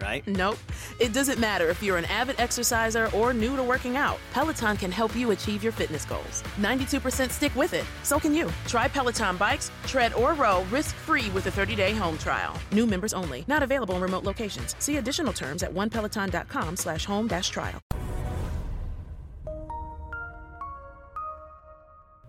right? Nope. It doesn't matter if you're an avid exerciser or new to working out. Peloton can help you achieve your fitness goals. 92% stick with it. So can you. Try Peloton bikes, tread or row risk-free with a 30-day home trial. New members only. Not available in remote locations. See additional terms at onepeloton.com slash home dash trial.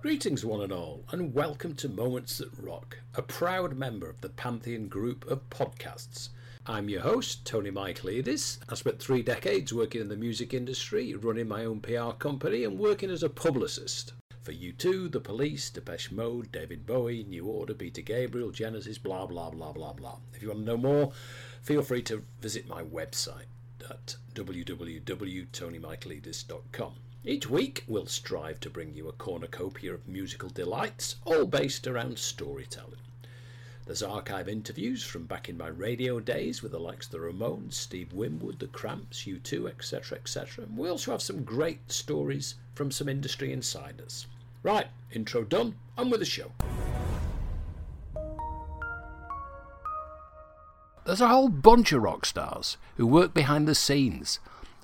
Greetings, one and all, and welcome to Moments That Rock, a proud member of the Pantheon group of podcasts. I'm your host, Tony Michaelides. I spent three decades working in the music industry, running my own PR company, and working as a publicist. For U2, The Police, Depeche Mode, David Bowie, New Order, Peter Gabriel, Genesis, blah blah blah blah blah. If you want to know more, feel free to visit my website at www.tonymichaelides.com. Each week, we'll strive to bring you a cornucopia of musical delights, all based around storytelling. There's archive interviews from back in my radio days with the likes of the Ramones, Steve Winwood, the Cramps, U2, etc., etc. We also have some great stories from some industry insiders. Right, intro done, on with the show. There's a whole bunch of rock stars who work behind the scenes,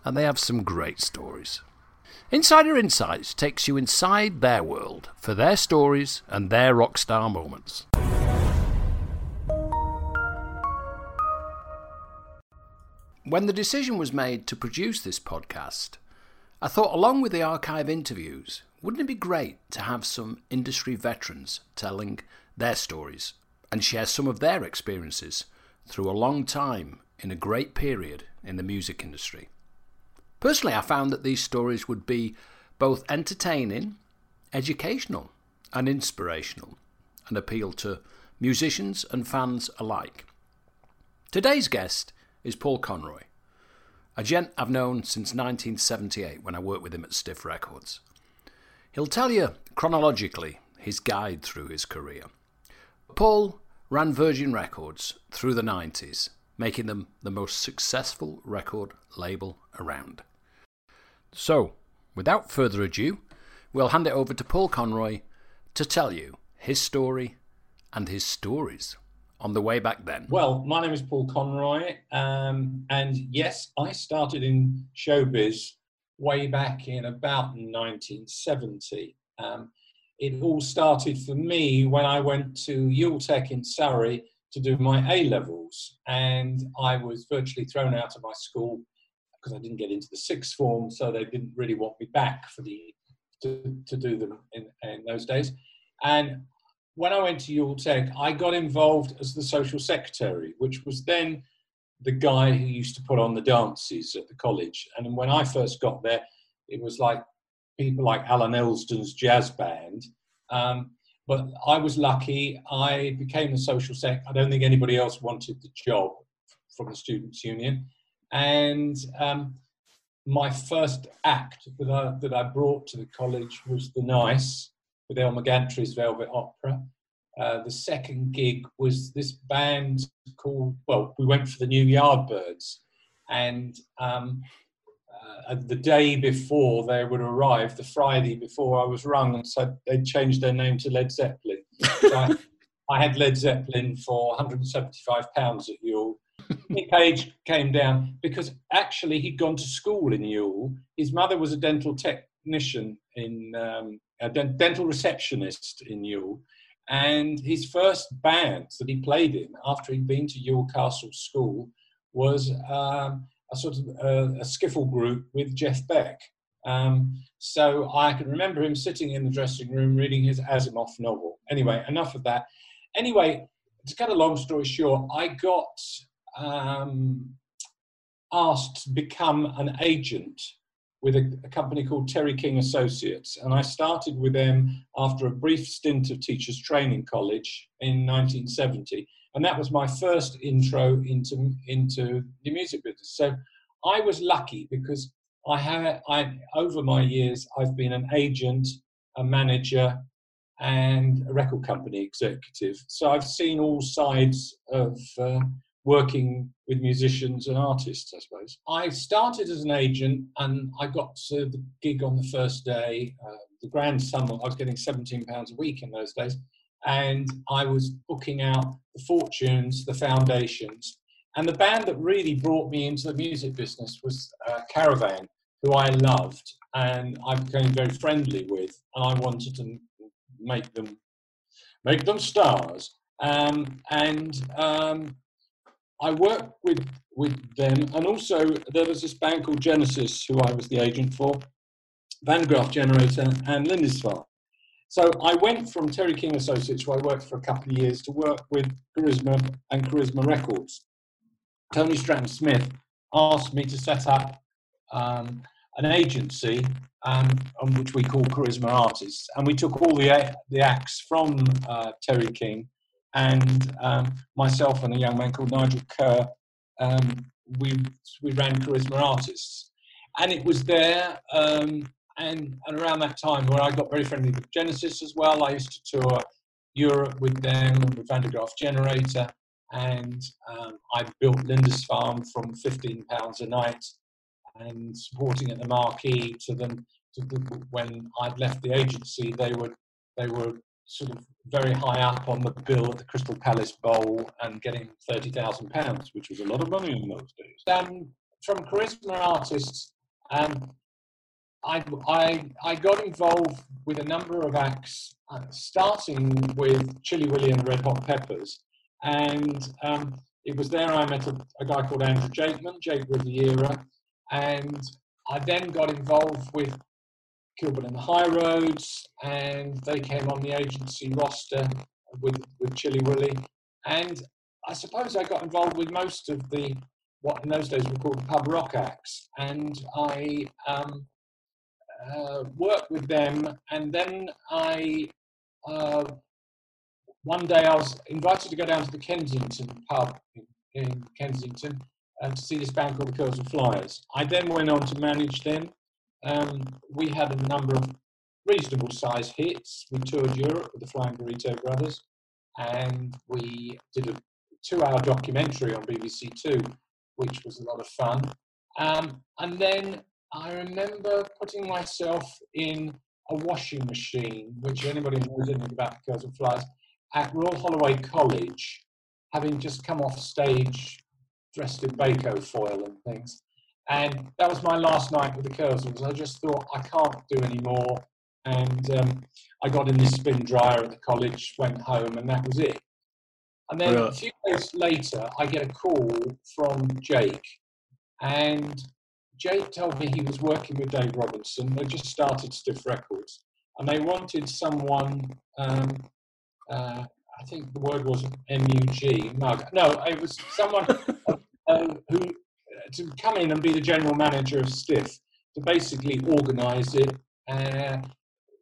and they have some great stories. Insider Insights takes you inside their world for their stories and their rock star moments. When the decision was made to produce this podcast, I thought, along with the archive interviews, wouldn't it be great to have some industry veterans telling their stories and share some of their experiences through a long time in a great period in the music industry? Personally, I found that these stories would be both entertaining, educational, and inspirational, and appeal to musicians and fans alike. Today's guest is Paul Conroy, a gent I've known since 1978 when I worked with him at Stiff Records. He'll tell you chronologically his guide through his career. Paul ran Virgin Records through the 90s, making them the most successful record label around. So, without further ado, we'll hand it over to Paul Conroy to tell you his story and his stories on the way back then. Well, my name is Paul Conroy, um, and yes, I started in showbiz way back in about 1970. Um, it all started for me when I went to Ewell Tech in Surrey to do my A levels, and I was virtually thrown out of my school because I didn't get into the sixth form, so they didn't really want me back for the to, to do them in, in those days. And when I went to Ewell Tech, I got involved as the social secretary, which was then the guy who used to put on the dances at the college. And when I first got there, it was like people like Alan Elsdon's jazz band. Um, but I was lucky. I became the social sec. I don't think anybody else wanted the job from the students' union. And um, my first act that I, that I brought to the college was The Nice with Elmer Gantry's Velvet Opera. Uh, the second gig was this band called, well, we went for the New Yardbirds. And um, uh, the day before they would arrive, the Friday before I was rung and said they'd changed their name to Led Zeppelin. So I, I, had Led Zeppelin for 175 pounds at Ewell. Nick Page came down because actually he'd gone to school in Ewell. His mother was a dental technician in um, a dental receptionist in Ewell. And his first band that he played in after he'd been to Ewell Castle School was um, a sort of uh, a skiffle group with Jeff Beck. Um, so I can remember him sitting in the dressing room reading his Asimov novel. Anyway, enough of that. Anyway, to cut a long story short, I got um, asked to become an agent with a, a, company called Terry King Associates. And I started with them after a brief stint of Teachers Training College in 1970. And that was my first intro into, into the music business. So I was lucky because I had, I, over my years, I've been an agent, a manager, and a record company executive. So I've seen all sides of uh, working with musicians and artists, I suppose. I started as an agent and I got to the gig on the first day. Uh, the grand sum, I was getting £17 a week in those days. And I was booking out the fortunes, the foundations. And the band that really brought me into the music business was uh, Caravan, who I loved and I became very friendly with. And I wanted to make them make them stars. Um, and um, I worked with with them, and also there was this band called Genesis, who I was the agent for, Van Graaff Generator, and Lindisfarne. So I went from Terry King Associates, where I worked for a couple of years, to work with Charisma and Charisma Records. Tony Stratton Smith asked me to set up um, an agency um, which we call Charisma Artists, and we took all the the acts from uh, Terry King and um, myself and a young man called Nigel Kerr, um, we we ran Charisma Artists, and it was there. Um, and, and around that time, where I got very friendly with Genesis as well, I used to tour Europe with them with Van der Graaf Generator, and um, I built Lindisfarne from fifteen pounds a night, and supporting at the marquee to them. To the, when I'd left the agency, they were they were sort of very high up on the bill at the Crystal Palace Bowl and getting thirty thousand pounds, which was a lot of money in those days. Um, from charisma artists, um, I, I I got involved with a number of acts, uh, starting with Chilli Willi and Red Hot Peppers, and um, it was there I met a, a guy called Andrew Jakeman, Jake Riviera, and I then got involved with Kilburn and the High Roads, and they came on the agency roster with, with Chilli Willi. And I suppose I got involved with most of the what in those days were called pub rock acts, and I um, uh, worked with them. And then I uh, one day I was invited to go down to the Kensington pub in, in Kensington uh, to see this band called the Kursaal Flyers. I then went on to manage them um, we had a number of reasonable size hits. We toured Europe with the Flying Burrito Brothers, and we did a two-hour documentary on BBC Two, which was a lot of fun. Um, and then I remember putting myself in a washing machine, which anybody knows anything about Girls Kursaal Flyers, at Royal Holloway College, having just come off stage dressed in Bacofoil and things. And that was my last night with the Kursaals. I just thought I can't do any more. And um, I got in this spin dryer at the college, went home, and that was it. And then a few days later, I get a call from Jake. And Jake told me he was working with Dave Robinson. They just started Stiff Records. And they wanted someone, um, uh, I think the word was M-U-G, mug. No, it was someone uh, who to come in and be the general manager of Stiff, to basically organise it uh,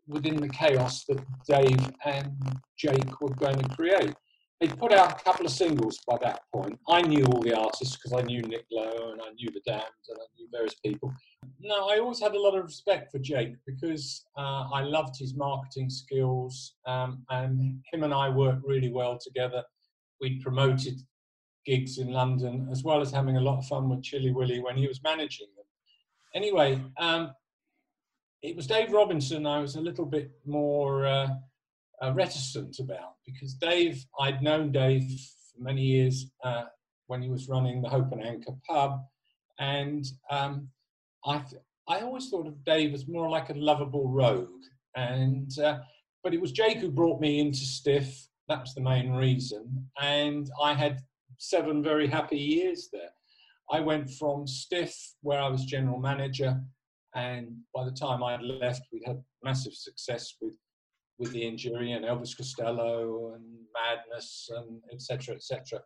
within the chaos that Dave and Jake were going to create. They put out a couple of singles by that point. I knew all the artists because I knew Nick Lowe and I knew the Damned and I knew various people. No, I always had a lot of respect for Jake because uh, I loved his marketing skills um, and him and I worked really well together. We promoted gigs in London, as well as having a lot of fun with Chilli Willi when he was managing them. Anyway, um, it was Dave Robinson I was a little bit more uh, uh, reticent about because Dave, I'd known Dave for many years uh, when he was running the Hope and Anchor pub, and um, I, I always thought of Dave as more like a lovable rogue. And uh, but it was Jake who brought me into Stiff. That was the main reason, and I had seven very happy years there. I went from Stiff, where I was general manager, and by the time I left, we'd had massive success with with Ian Dury and Elvis Costello and Madness and etc. etc.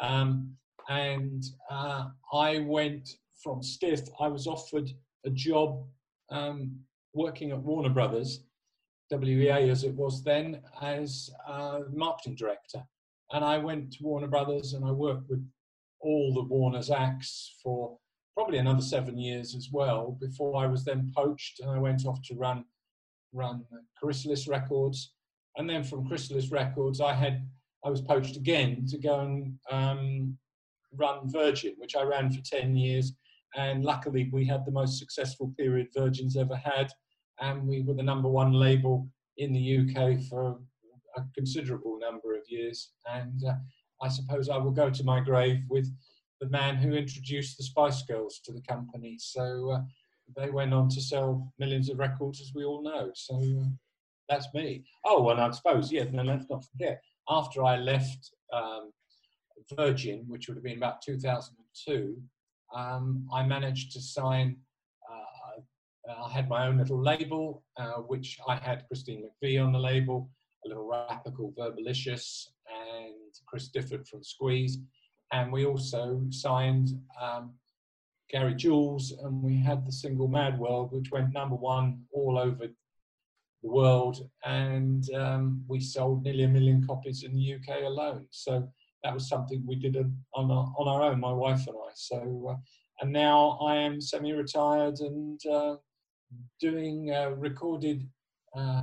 Um, and uh, I went from Stiff. I was offered a job um, working at Warner Brothers, WEA as it was then, as uh, marketing director. And I went to Warner Brothers and I worked with all the Warner's acts for probably another seven years as well before I was then poached and I went off to run run Chrysalis Records. And then from Chrysalis Records, I had I was poached again to go and um, run Virgin, which I ran for 10 years. And luckily, we had the most successful period Virgin's ever had. And we were the number one label in the UK for a considerable number of years. And uh, I suppose I will go to my grave with the man who introduced the Spice Girls to the company. So uh, they went on to sell millions of records, as we all know. So uh, that's me. Oh, and I suppose, yeah, no, let's not forget, after I left um, Virgin, which would have been about 2002, um, I managed to sign. Uh, I had my own little label, uh, which I had Christine McVie on the label, little rapper called Verbalicious, and Chris Difford from Squeeze. And we also signed um, Gary Jules, and we had the single Mad World, which went number one all over the world. And um, we sold nearly a million copies in the UK alone. So that was something we did on our, on our own, my wife and I. So, uh, and now I am semi-retired and uh, doing uh, recorded uh,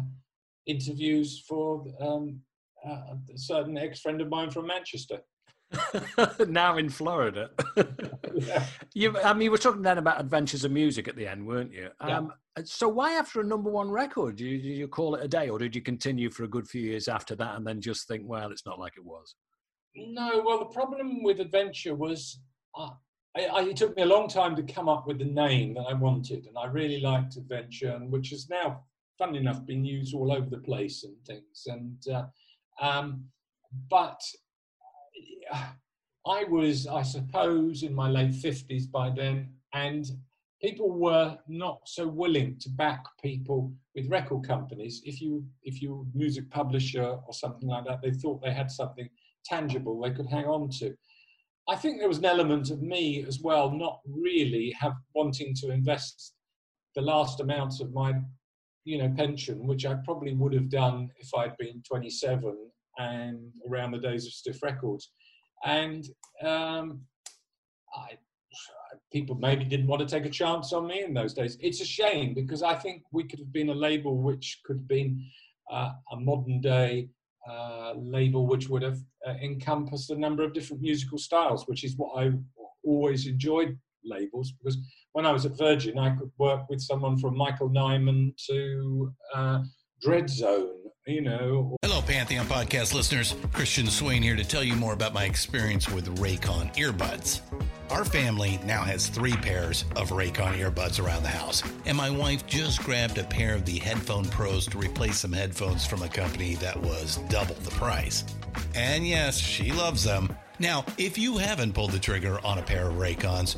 interviews for um, uh, a certain ex-friend of mine from Manchester. now in Florida. yeah. you, I mean, you were talking then about adventures of music at the end, weren't you? Yeah. Um, so why after a number one record? Did you, did you call it a day, or did you continue for a good few years after that, and then just think, well, it's not like it was? No, well, the problem with Adventure was uh, I, I, it took me a long time to come up with the name that I wanted, and I really liked Adventure, and which is now, funnily enough, been used all over the place and things. And uh, um, but uh, I was, I suppose, in my late fifties by then, and people were not so willing to back people with record companies. If you if you music publisher or something like that, they thought they had something tangible they could hang on to. I think there was an element of me as well, not really have wanting to invest the last amounts of my, you know, pension, which I probably would have done if I'd been 27 and around the days of Stiff Records, and um, I, people maybe didn't want to take a chance on me in those days. It's a shame because I think we could have been a label which could have been uh, a modern day uh, label which would have uh, encompassed a number of different musical styles, which is what I always enjoyed labels because when I was at Virgin, I could work with someone from Michael Nyman to uh, Dreadzone, you know. Hello, Pantheon podcast listeners. Christian Swain here to tell you more about my experience with Raycon earbuds. Our family now has three pairs of Raycon earbuds around the house, and my wife just grabbed a pair of the Headphone Pros to replace some headphones from a company that was double the price. And yes, she loves them. Now, if you haven't pulled the trigger on a pair of Raycons,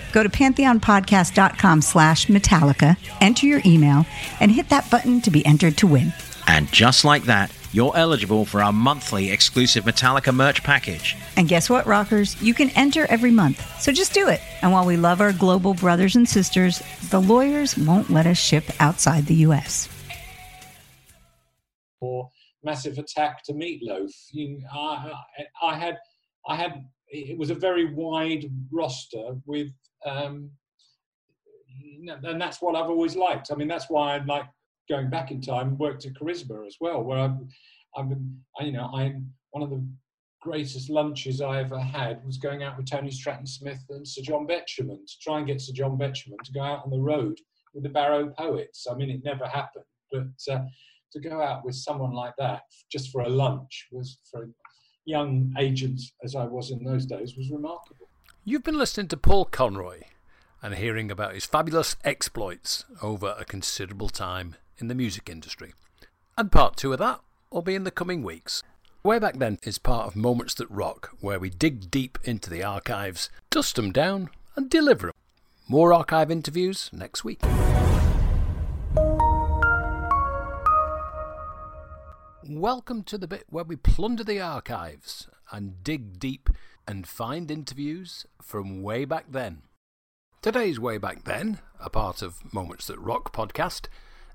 Go to pantheonpodcast.com slash Metallica, enter your email, and hit that button to be entered to win. And just like that, you're eligible for our monthly exclusive Metallica merch package. And guess what, rockers? You can enter every month. So just do it. And while we love our global brothers and sisters, the lawyers won't let us ship outside the U.S. Or massive attack to Meatloaf. You, I, I had, I had. It was a very wide roster with, um, and that's what I've always liked. I mean, that's why I like going back in time. Worked at Charisma as well, where I've, I've been, I, you know, I'm one of the greatest lunches I ever had was going out with Tony Stratton Smith and Sir John Betjeman to try and get Sir John Betjeman to go out on the road with the Barrow Poets. I mean, it never happened, but uh, to go out with someone like that just for a lunch was for a young agent as I was in those days was remarkable. You've been listening to Paul Conroy and hearing about his fabulous exploits over a considerable time in the music industry. And part two of that will be in the coming weeks. Way Back Then is part of Moments That Rock, where we dig deep into the archives, dust them down, and deliver them. More archive interviews next week. Welcome to the bit where we plunder the archives and dig deep and find interviews from way back then. Today's Way Back Then, a part of Moments That Rock podcast,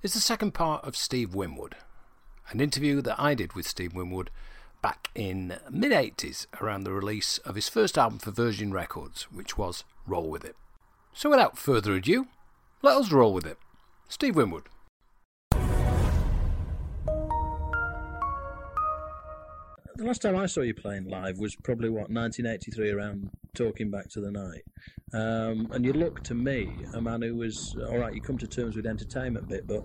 is the second part of Steve Winwood, an interview that I did with Steve Winwood back in mid 80s around the release of his first album for Virgin Records, which was Roll With It. So without further ado, let us roll with it. Steve Winwood. The last time I saw you playing live was probably what 1983 around Talking Back to the Night, um, and you looked to me a man who was all right. You come to terms with entertainment a bit, but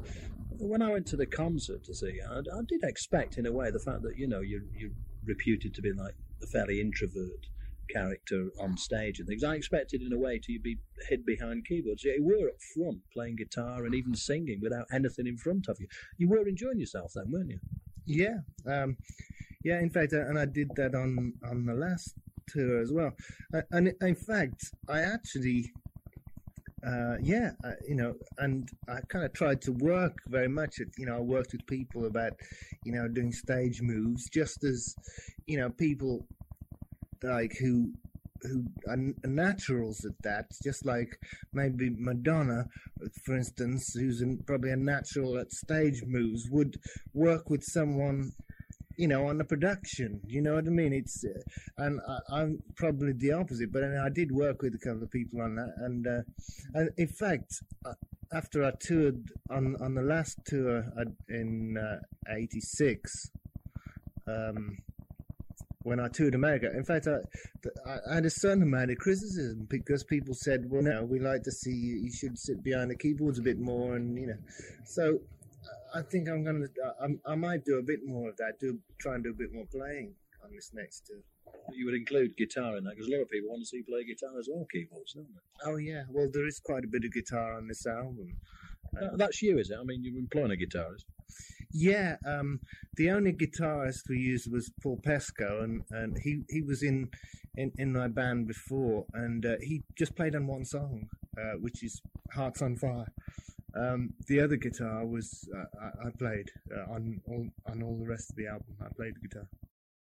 when I went to the concert to see, I, I did expect in a way the fact that you know you're, you're reputed to be like a fairly introvert character on stage and things. I expected in a way to you be hid behind keyboards. Yeah, you were up front playing guitar and even singing without anything in front of you. You were enjoying yourself then, weren't you? Yeah, um, yeah. In fact, and I did that on on the last tour as well. And in fact, I actually, uh, yeah, you know, and I kind of tried to work very much. At, you know, I worked with people about, you know, doing stage moves, just as, you know, people like who who are naturals at that, just like maybe Madonna, for instance, who's probably a natural at stage moves, would work with someone you know, on the production. You know what I mean? It's uh, and I, am probably the opposite, but I, I, did work with a couple of people on that, and uh, and in fact, uh, after I toured on on the last tour in '86. Uh, um, when I toured America. In fact, I, I, had a certain amount of criticism because people said, "Well, no, we like to see you. You should sit behind the keyboards a bit more," and you know. So I think I'm gonna. I, I might do a bit more of that. Do try and do a bit more playing on this next tour. You would include guitar in that because a lot of people want to see you play guitar as well, keyboards, don't they? Oh yeah. Well, there is quite a bit of guitar on this album. Uh, that's you, is it? I mean, you're employing a guitarist. Yeah, um, the only guitarist we used was Paul Pesco, and, and he, he was in, in, in my band before, and uh, he just played on one song, uh, which is Hearts on Fire. Um, the other guitar was uh, I, I, played uh, on all on all the rest of the album. I played the guitar.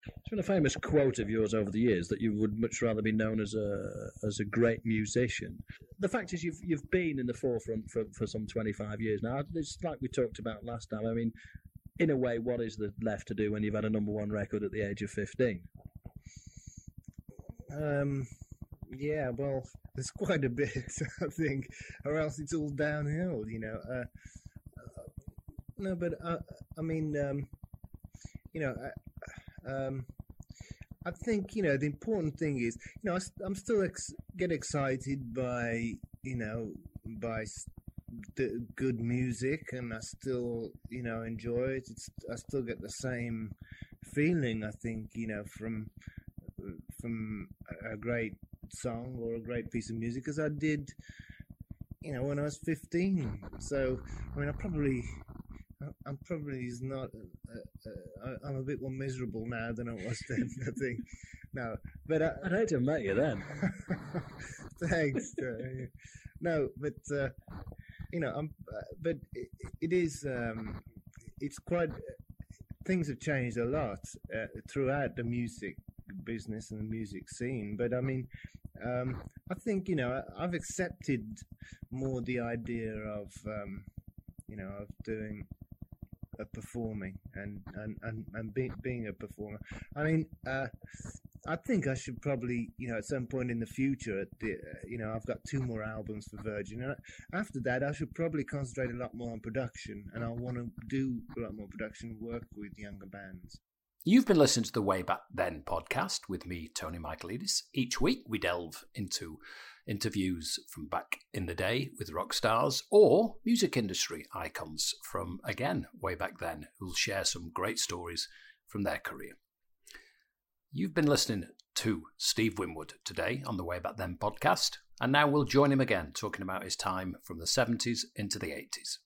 It's been a famous quote of yours over the years that you would much rather be known as a as a great musician. The fact is, you've you've been in the forefront for, for some twenty five years now. It's like we talked about last time. I mean, in a way, what is there left to do when you've had a number one record at the age of fifteen? Um, yeah, well, there's quite a bit, I think, or else it's all downhill, you know. Uh, uh, no, but uh, I mean, um, you know, um, I think you know the important thing is, you know, I, am still ex- get excited by you know by the good music, and I still you know enjoy it. It's I still get the same feeling. I think you know from from a great song or a great piece of music as I did, you know, when I was 15. So, I mean, I probably, I'm probably not, uh, uh, I'm a bit more miserable now than I was then, I think. No, but I, I'd hate to have met you then. Thanks. Uh, no, but uh, you know, I'm, uh, but it, it is, um, it's quite. Things have changed a lot uh, throughout the music business and the music scene. But I mean, um, I think you know, I've accepted more the idea of, um, you know, of doing of performing and and and, and being being a performer. I mean, uh, I think I should probably, you know, at some point in the future, the, you know, I've got two more albums for Virgin. And after that, I should probably concentrate a lot more on production, and I want to do a lot more production work with younger bands. You've been listening to the Way Back Then podcast with me, Tony Michaelides. Each week, we delve into interviews from back in the day with rock stars or music industry icons from, again, way back then, who'll share some great stories from their career. You've been listening to Steve Winwood today on the Way Back Then podcast, and now we'll join him again talking about his time from the 70s into the 80s.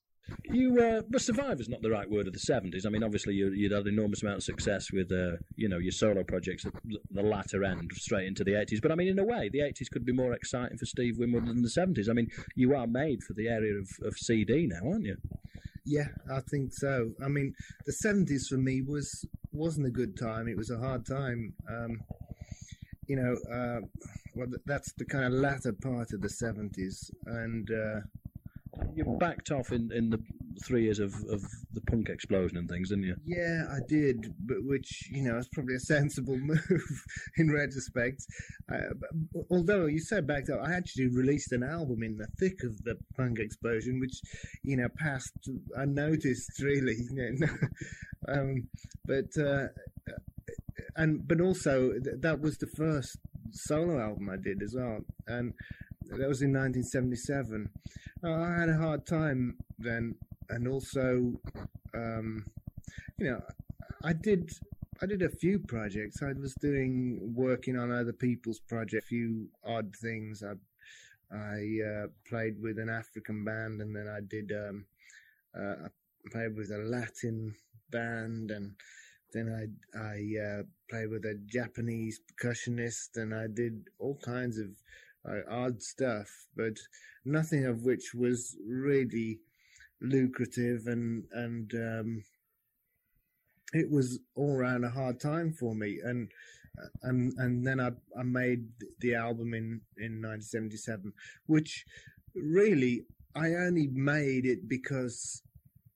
You, uh, but survive is not the right word of the seventies. I mean, obviously you, would had an enormous amount of success with, uh, you know, your solo projects at the latter end, straight into the eighties. But I mean, in a way, the eighties could be more exciting for Steve Winwood than the seventies. I mean, you are made for the area of, of CD now, aren't you? Yeah, I think so. I mean, the seventies for me was wasn't a good time. It was a hard time. Um, you know, uh, well, that's the kind of latter part of the seventies, and uh, you backed off in, in the three years of, of the punk explosion and things, didn't you? Yeah, I did, but which you know is probably a sensible move in retrospect. Uh, although you said backed up, I actually released an album in the thick of the punk explosion, which you know passed unnoticed, really. Um, but uh, and but also that was the first solo album I did as well, and that was in 1977. Uh, I had a hard time then, and also, um, you know, I did I did a few projects. I was doing working on other people's projects, a few odd things. I I uh, played with an African band, and then I did um, uh, I played with a Latin band, and then I I uh, played with a Japanese percussionist, and I did all kinds of uh, odd stuff, but nothing of which was really lucrative and and um, it was all around a hard time for me. And and and then I I made the album in in 1977 which really I only made it because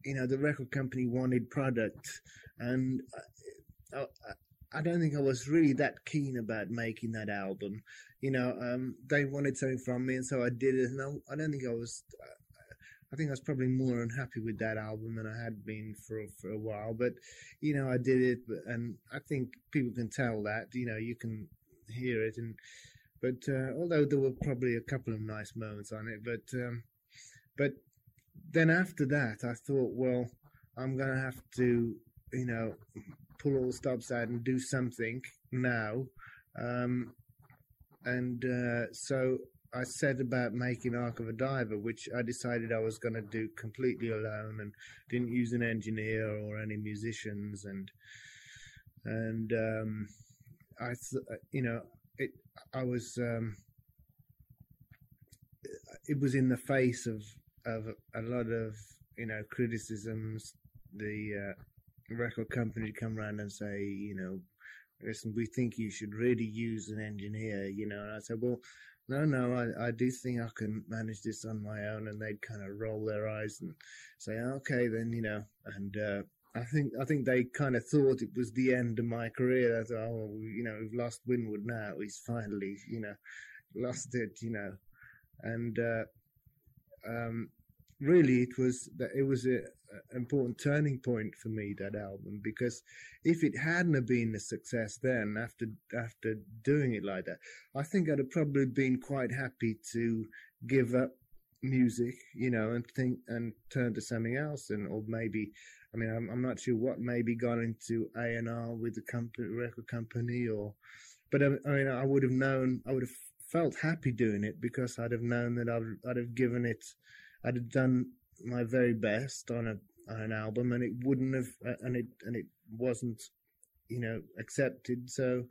you know the record company wanted product. And I, I, don't think I was really that keen about making that album. You know, um, they wanted something from me, and so I did it. And I, I don't think I was. Uh, I think I was probably more unhappy with that album than I had been for for a while. But you know, I did it, and I think people can tell that. You know, you can hear it, and but uh, although there were probably a couple of nice moments on it, but um, but then after that, I thought, well, I'm gonna have to, you know, pull all the stops out and do something now. Um, and uh, so I said about making Arc of a Diver, which I decided I was going to do completely alone and didn't use an engineer or any musicians. And and um, I, th- you know, it. I was. Um, it was in the face of of a lot of you know criticisms. The uh, record company to come around and say, you know, listen, we think you should really use an engineer, you know. And I said, well, no, no, I, I do think I can manage this on my own. And they'd kind of roll their eyes and say, okay, then, you know, and, uh, I think I think they kind of thought it was the end of my career. I thought, oh, you know, we've lost Winwood now. He's finally, you know, lost it, you know, and uh, um, really it was that it was a, important turning point for me that album because if it hadn't have been a success then after after doing it like that i think i'd have probably been quite happy to give up music you know and think and turn to something else and or maybe i mean i'm, I'm not sure what maybe got into a&r with the company record company or but I, I mean i would have known i would have felt happy doing it because I'd have known that I'd, I'd have given it, I'd have done my very best on a on an album, and it wouldn't have, and it and it wasn't, you know, accepted. So,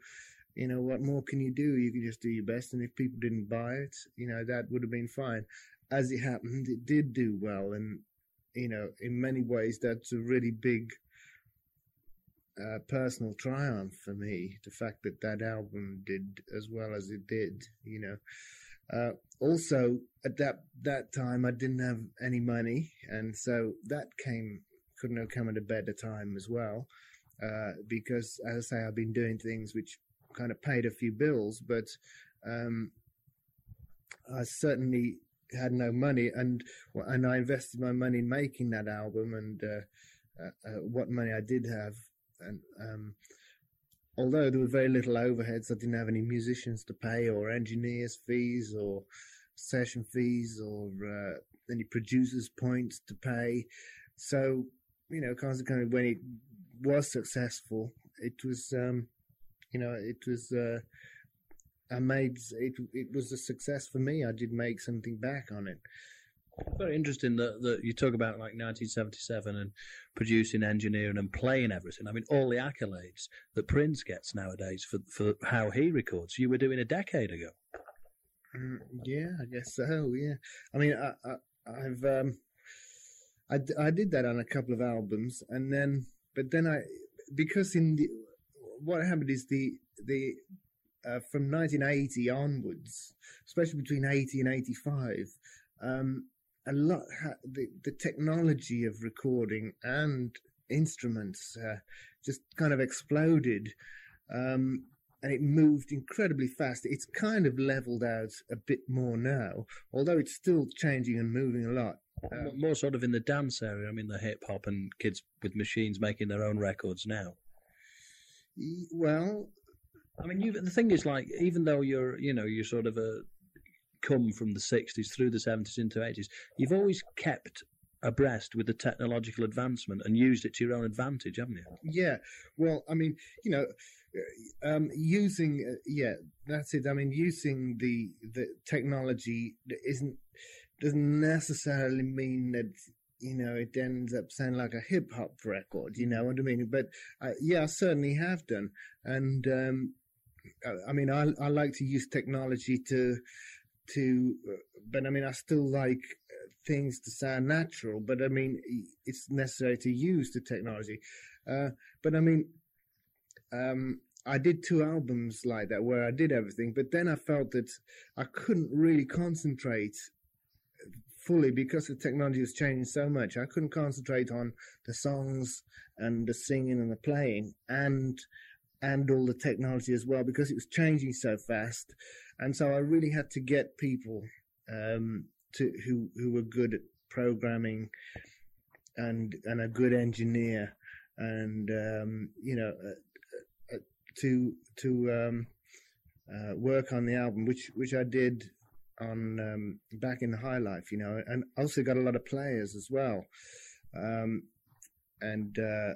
you know, what more can you do? You can just do your best, and if people didn't buy it, you know, that would have been fine. As it happened, it did do well, and you know, in many ways, that's a really big uh, personal triumph for me. The fact that that album did as well as it did, you know. Uh, also, at that that time, I didn't have any money, and so that came couldn't have come at a better time as well, uh, because as I say, I've been doing things which kind of paid a few bills, but um, I certainly had no money, and and I invested my money in making that album, and uh, uh, uh what money I did have, and um, although there were very little overheads, I didn't have any musicians to pay, or engineers' fees, or session fees, or uh, any producers' points to pay. So, you know, consequently, when it was successful, it was, um, you know, it was. Uh, I made it. It was a success for me. I did make something back on it. Very interesting that, that you talk about like 1977 and producing, engineering, and playing everything. I mean, all the accolades that Prince gets nowadays for for how he records, you were doing a decade ago. Mm, yeah, I guess so. Yeah, I mean, I, I, have um, I, I did that on a couple of albums, and then but then I because in the what happened is the the uh, from 1980 onwards, especially between 80 and 85, um, a lot the the technology of recording and instruments uh, just kind of exploded um, and it moved incredibly fast. It's kind of leveled out a bit more now although it's still changing and moving a lot. Um, more sort of in the dance area i mean the hip hop and kids with machines making their own records now. Well i mean you the thing is like even though you're you know you're sort of a come from the 60s through the 70s into 80s, you've always kept abreast with the technological advancement and used it to your own advantage, haven't you? Yeah. Well, I mean, you know, um, using uh, yeah, that's it. I mean, using the the technology isn't doesn't necessarily mean that you know it ends up sounding like a hip hop record. You know what I mean? But uh, yeah, I certainly have done, and um, I mean, I I like to use technology to to, uh, but I mean, I still like uh, things to sound natural, but I mean, it's necessary to use the technology. Uh, but I mean, um, I did two albums like that where I did everything, but then I felt that I couldn't really concentrate fully because the technology was changing so much. I couldn't concentrate on the songs and the singing and the playing and and all the technology as well because it was changing so fast. And so I really had to get people um, to who who were good at programming and and a good engineer and um, you know uh, uh, to to um, uh, work on the album, which which I did on um, back in the high life, you know, and also got a lot of players as well, um, and uh,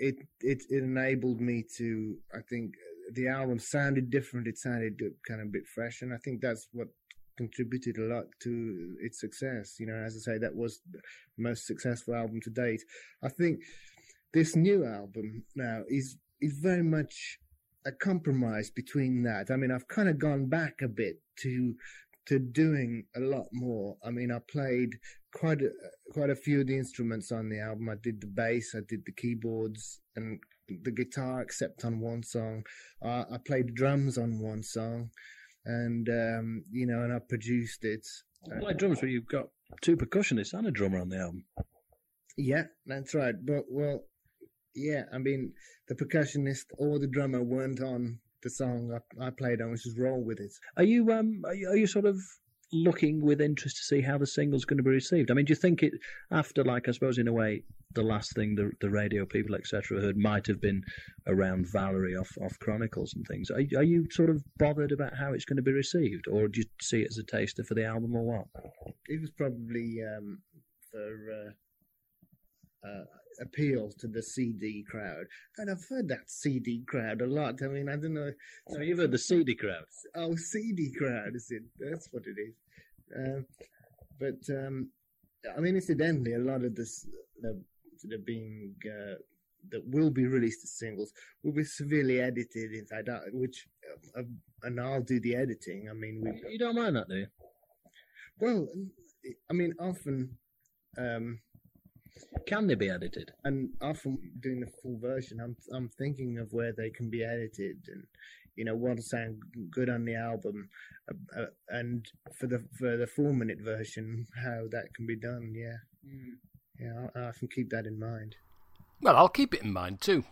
it, it it enabled me to I think the album sounded different. It sounded kind of a bit fresh, and I think that's what contributed a lot to its success. You know, as I say, that was the most successful album to date. I think this new album now is is very much a compromise between that. I mean, I've kind of gone back a bit to to doing a lot more. I mean, I played quite a, quite a few of the instruments on the album. I did the bass, I did the keyboards, and the guitar except on one song. Uh, I played drums on one song, and um, you know, and I produced it. Play drums, but you've got two percussionists and a drummer on the album. Yeah, that's right. But well, yeah, I mean, the percussionist or the drummer weren't on the song I, I played on, which is "Roll with It." Are you um? Are you, are you sort of looking with interest to see how the single's going to be received? I mean, do you think it after, like, I suppose in a way, the last thing the the radio people etc. heard might have been around Valerie off off Chronicles and things. Are, are you sort of bothered about how it's going to be received, or do you see it as a taster for the album, or what? It was probably um, for. Uh, uh, appeal to the CD crowd. And I've heard that CD crowd a lot. I mean, I don't know. So you've heard the CD crowd. Oh, CD crowd is it? That's what it is. Uh, but um, I mean, incidentally, a lot of this the, the being uh, that will be released as singles will be severely edited. In fact, which uh, and I'll do the editing. I mean, we You don't mind that, do you? well, I mean, often. Um, Can they be edited? and often doing the full version, I'm I'm thinking of where they can be edited and you know what'll sound good on the album, uh, uh, and for the for the four minute version, how that can be done. Yeah, yeah, I, I often keep that in mind. Well, I'll keep it in mind too.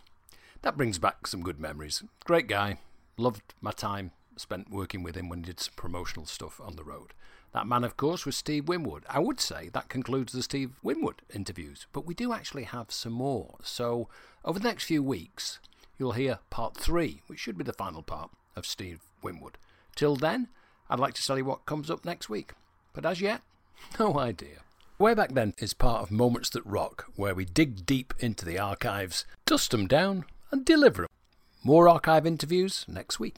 That brings back some good memories. Great guy. Loved my time spent working with him when he did some promotional stuff on the road. That man, of course, was Steve Winwood. I would say that concludes the Steve Winwood interviews, but we do actually have some more. So, over the next few weeks, you'll hear part three, which should be the final part of Steve Winwood. Till then, I'd like to tell you what comes up next week. But as yet, no idea. Way Back Then is part of Moments That Rock, where we dig deep into the archives, dust them down, and deliver them. More archive interviews next week.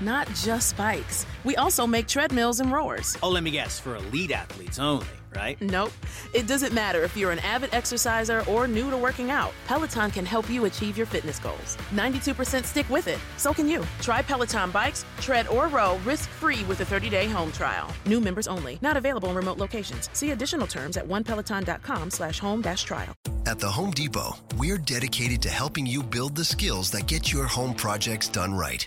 Not just bikes. We also make treadmills and rowers. Oh, let me guess, for elite athletes only, right? Nope. It doesn't matter if you're an avid exerciser or new to working out. Peloton can help you achieve your fitness goals. 92% stick with it. So can you. Try Peloton bikes, tread or row risk-free with a 30-day home trial. New members only. Not available in remote locations. See additional terms at onepeloton.com slash home dash trial. At the Home Depot, we're dedicated to helping you build the skills that get your home projects done right.